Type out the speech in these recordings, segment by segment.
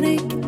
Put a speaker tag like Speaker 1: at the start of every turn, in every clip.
Speaker 1: touch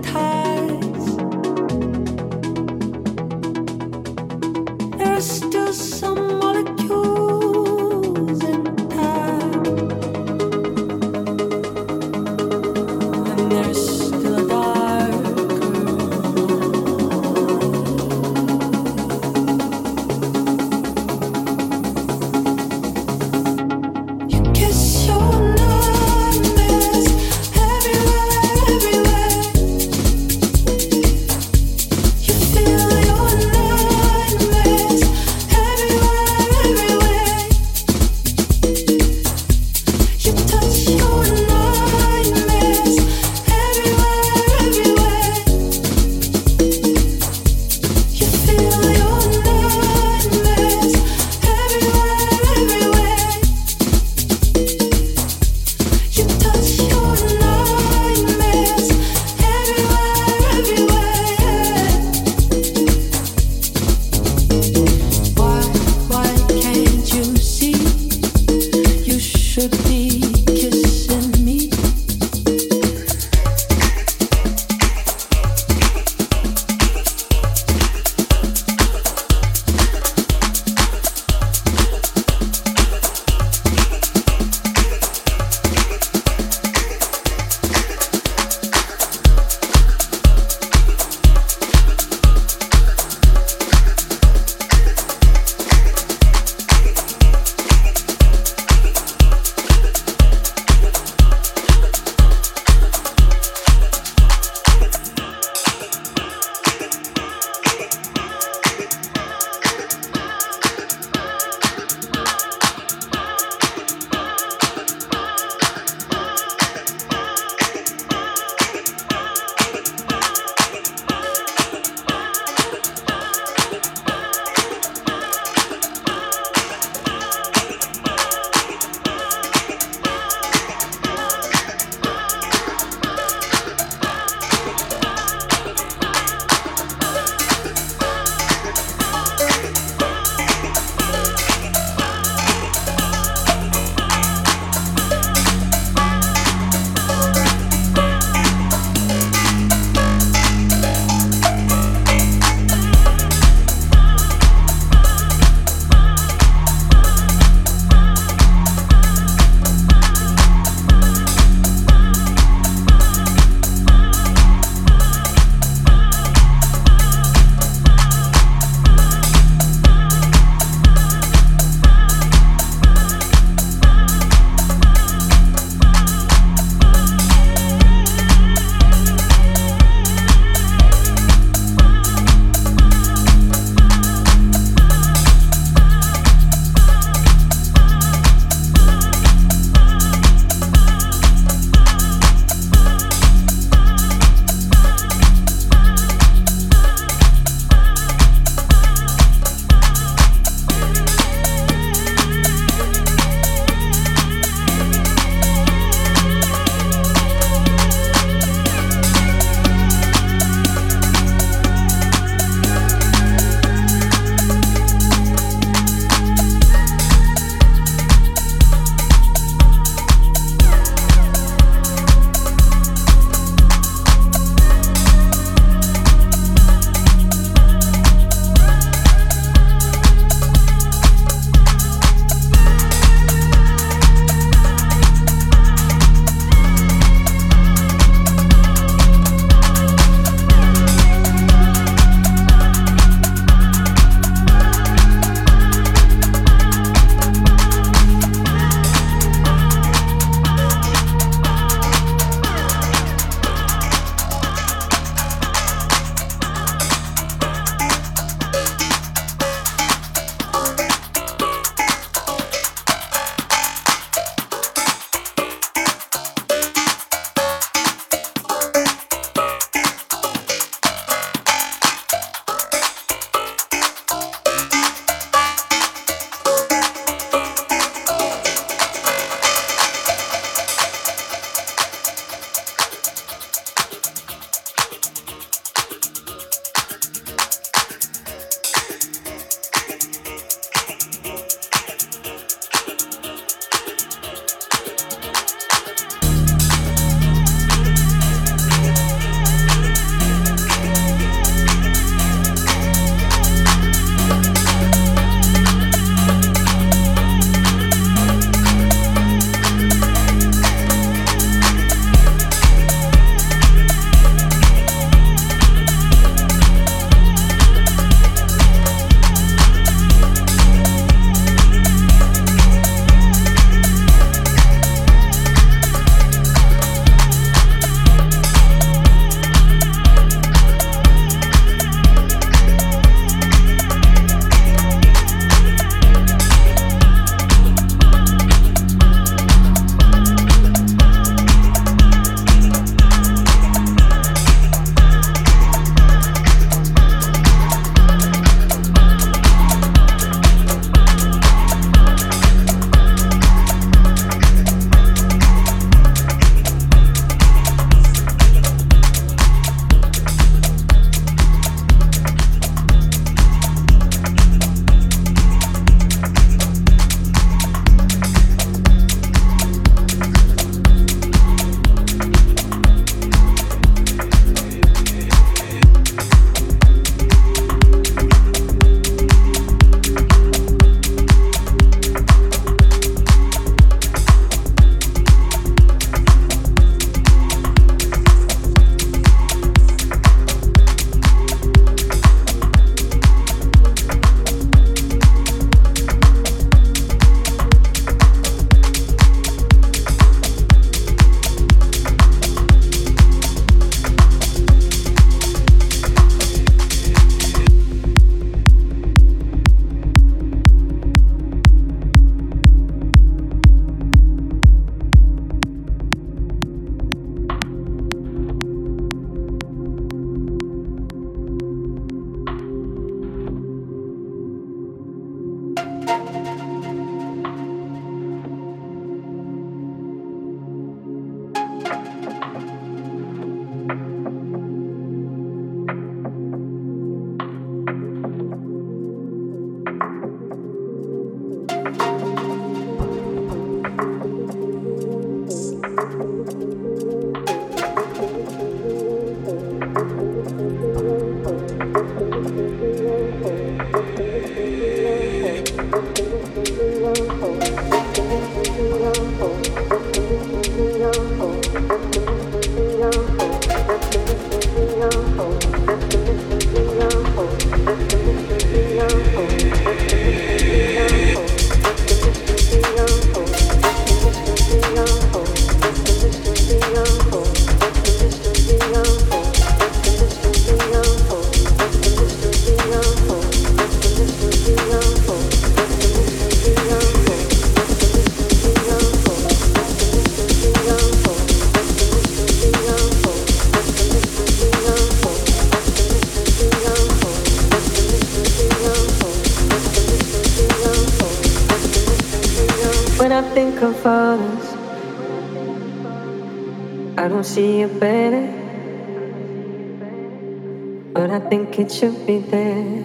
Speaker 2: it should be there.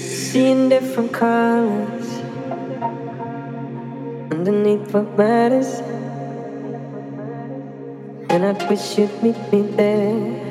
Speaker 2: Seeing different colors underneath what matters. And I wish you'd meet me there.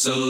Speaker 3: so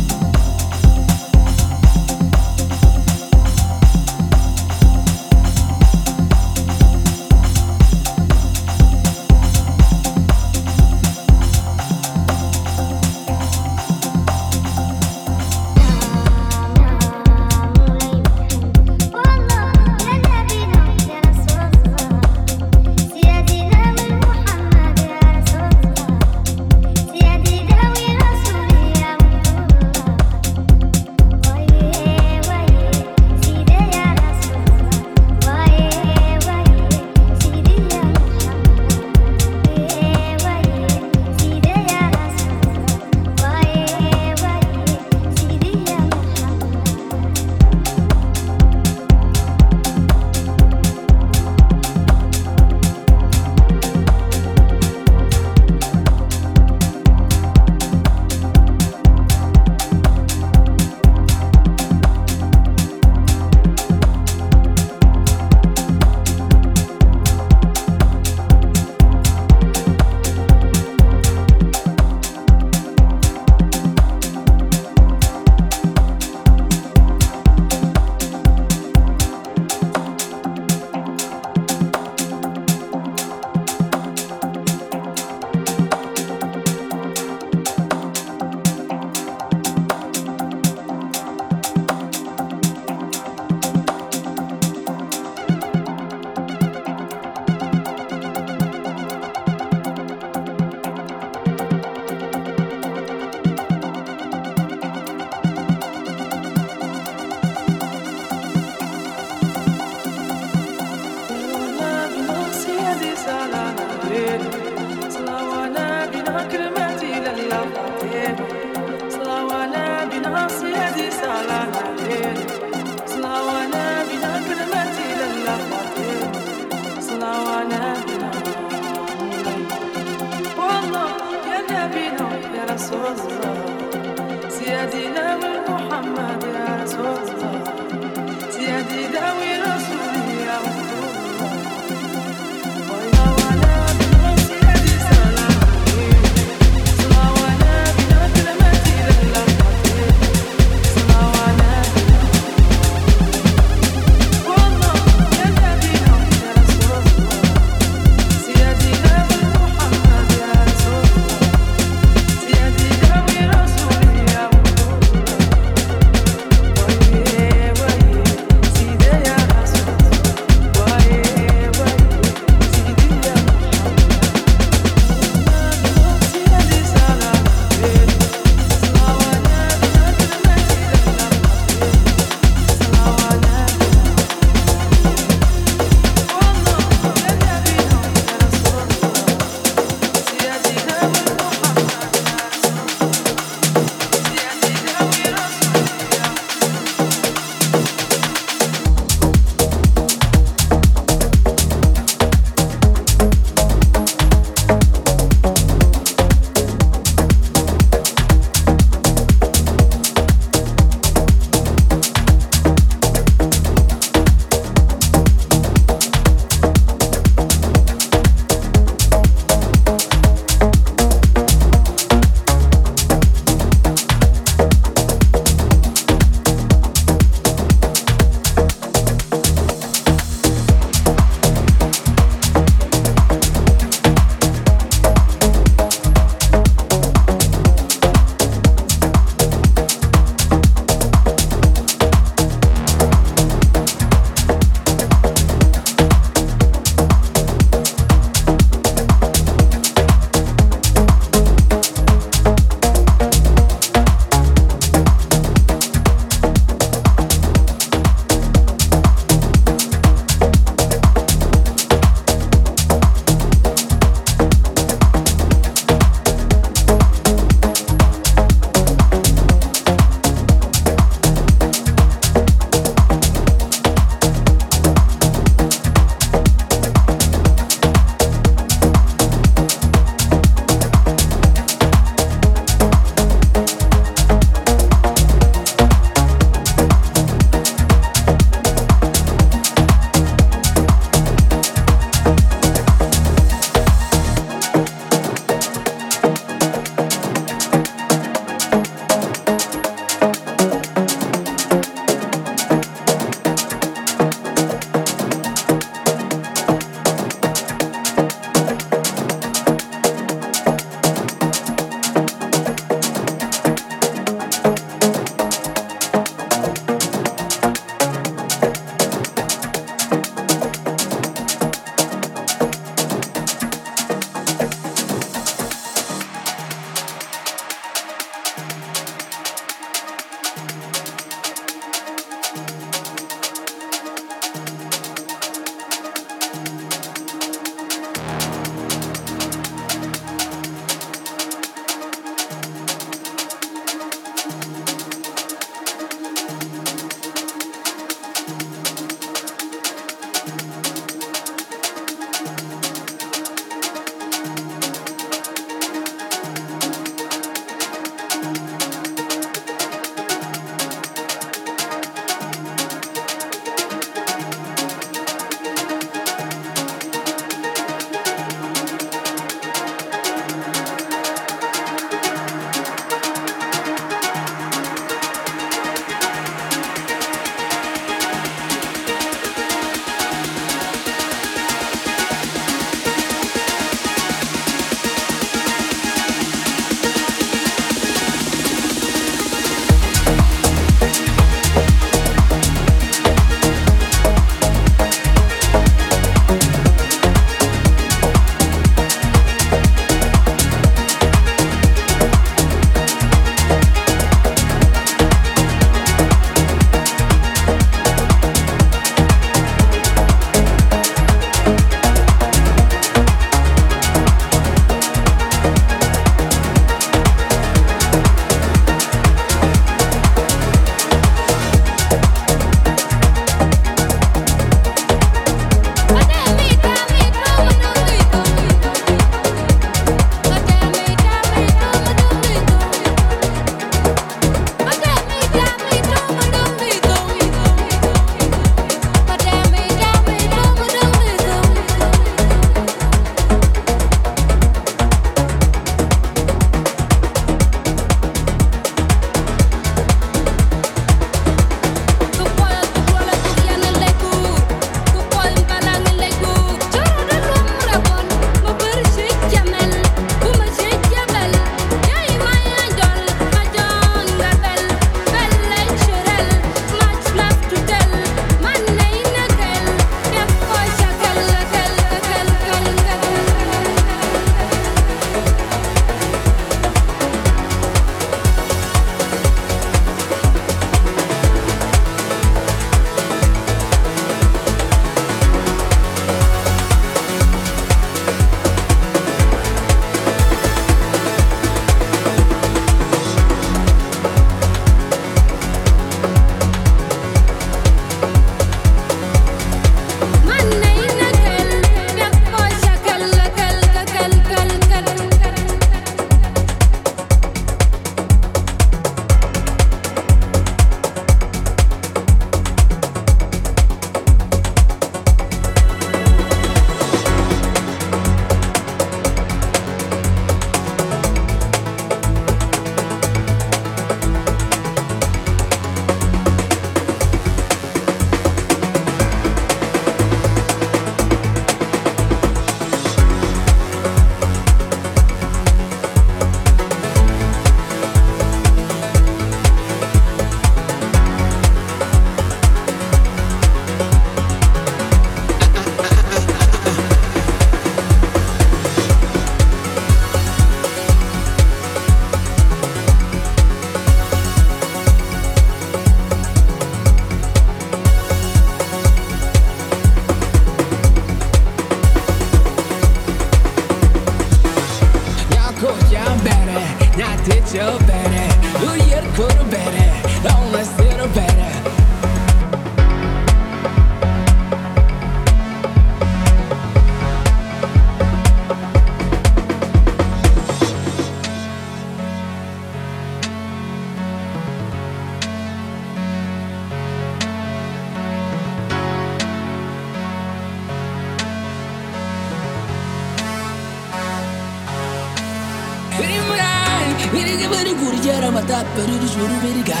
Speaker 4: shuru beri ga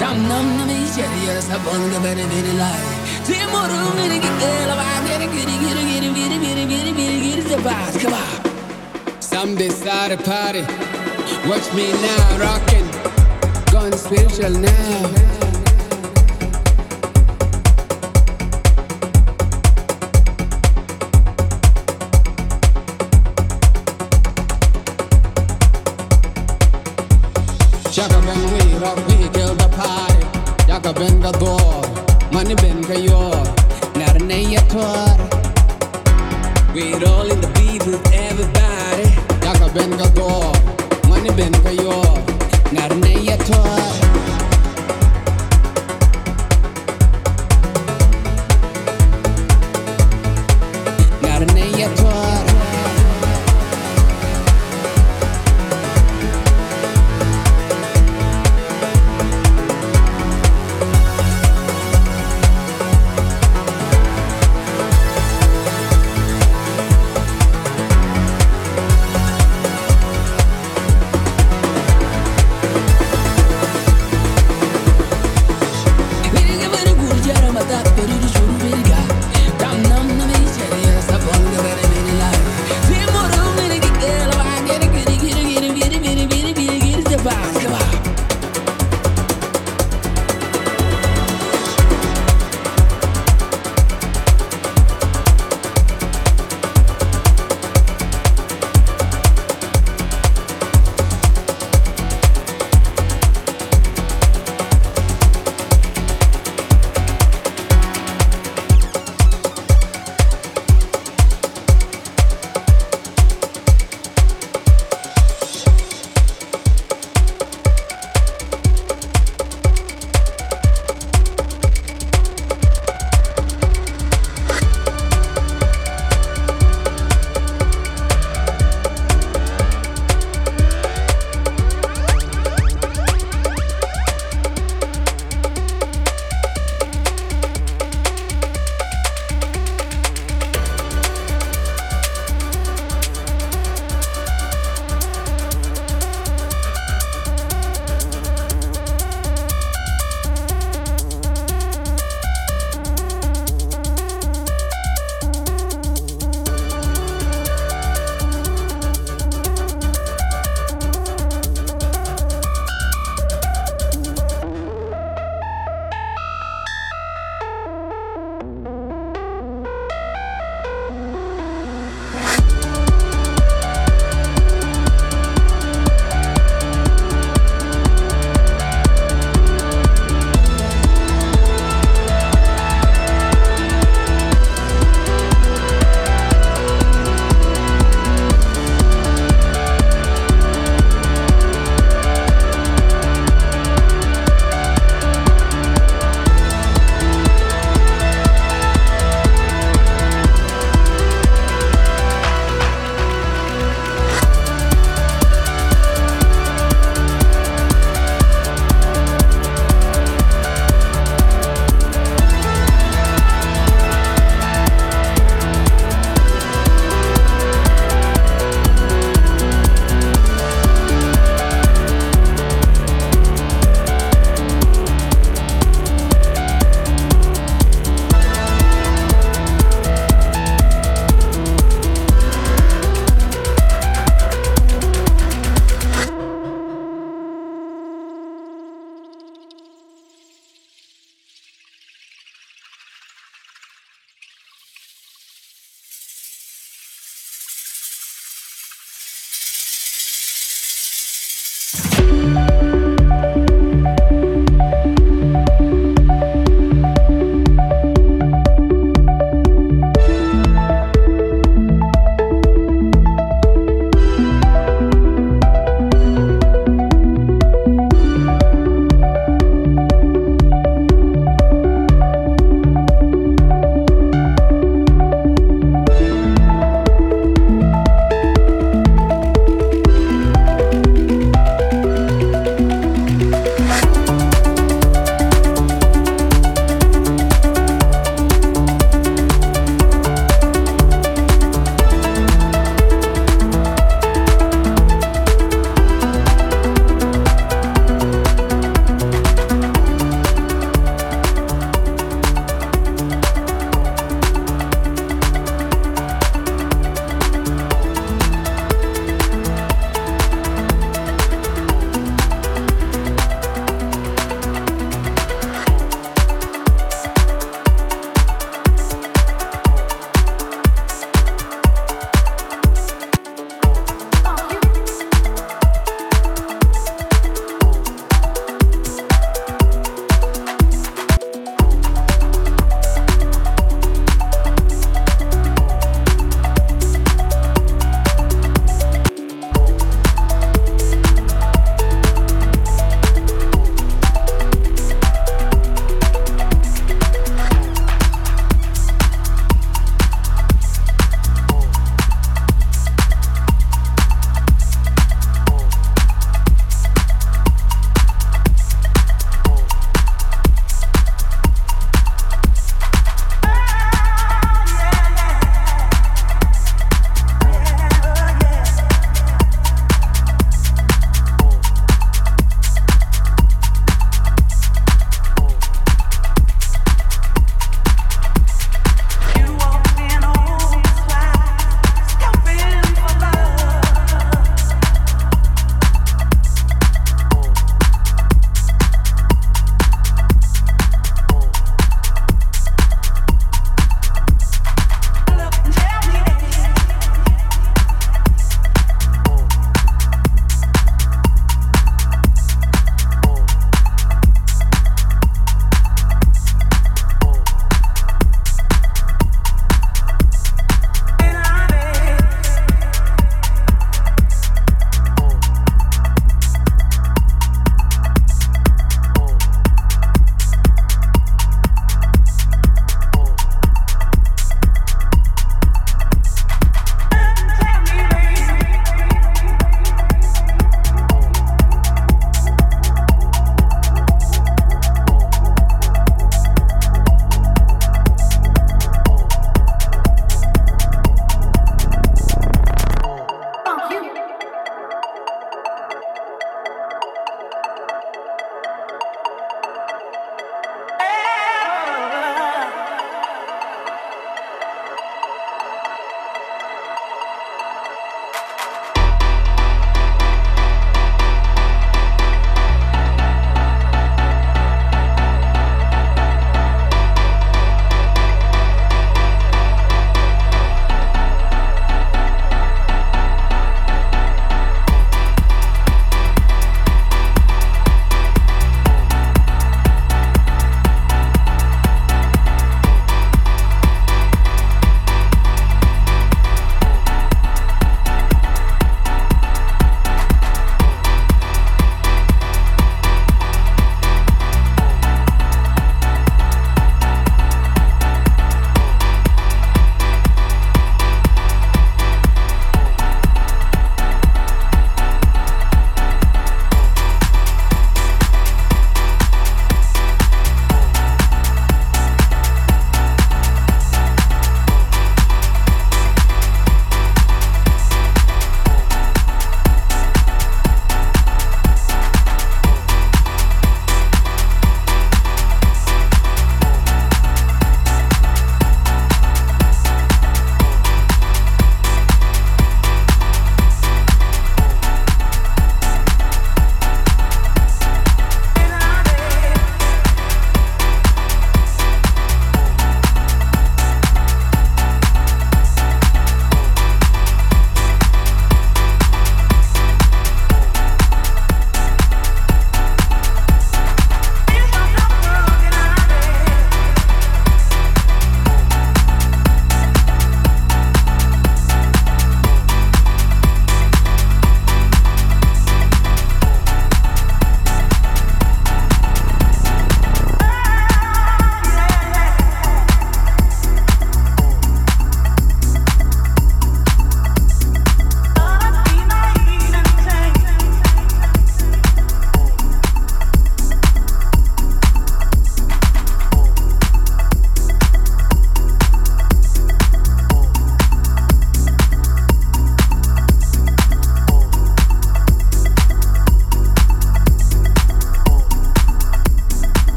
Speaker 4: Dam nam nam i jari yara sabon ga beri beri lai Ti moru miri ki kela ba giri giri giri giri giri giri giri giri giri the bass come on Someday start a party. Watch me now rockin' Gone spiritual now go mani ben kayo nar ne
Speaker 5: yeter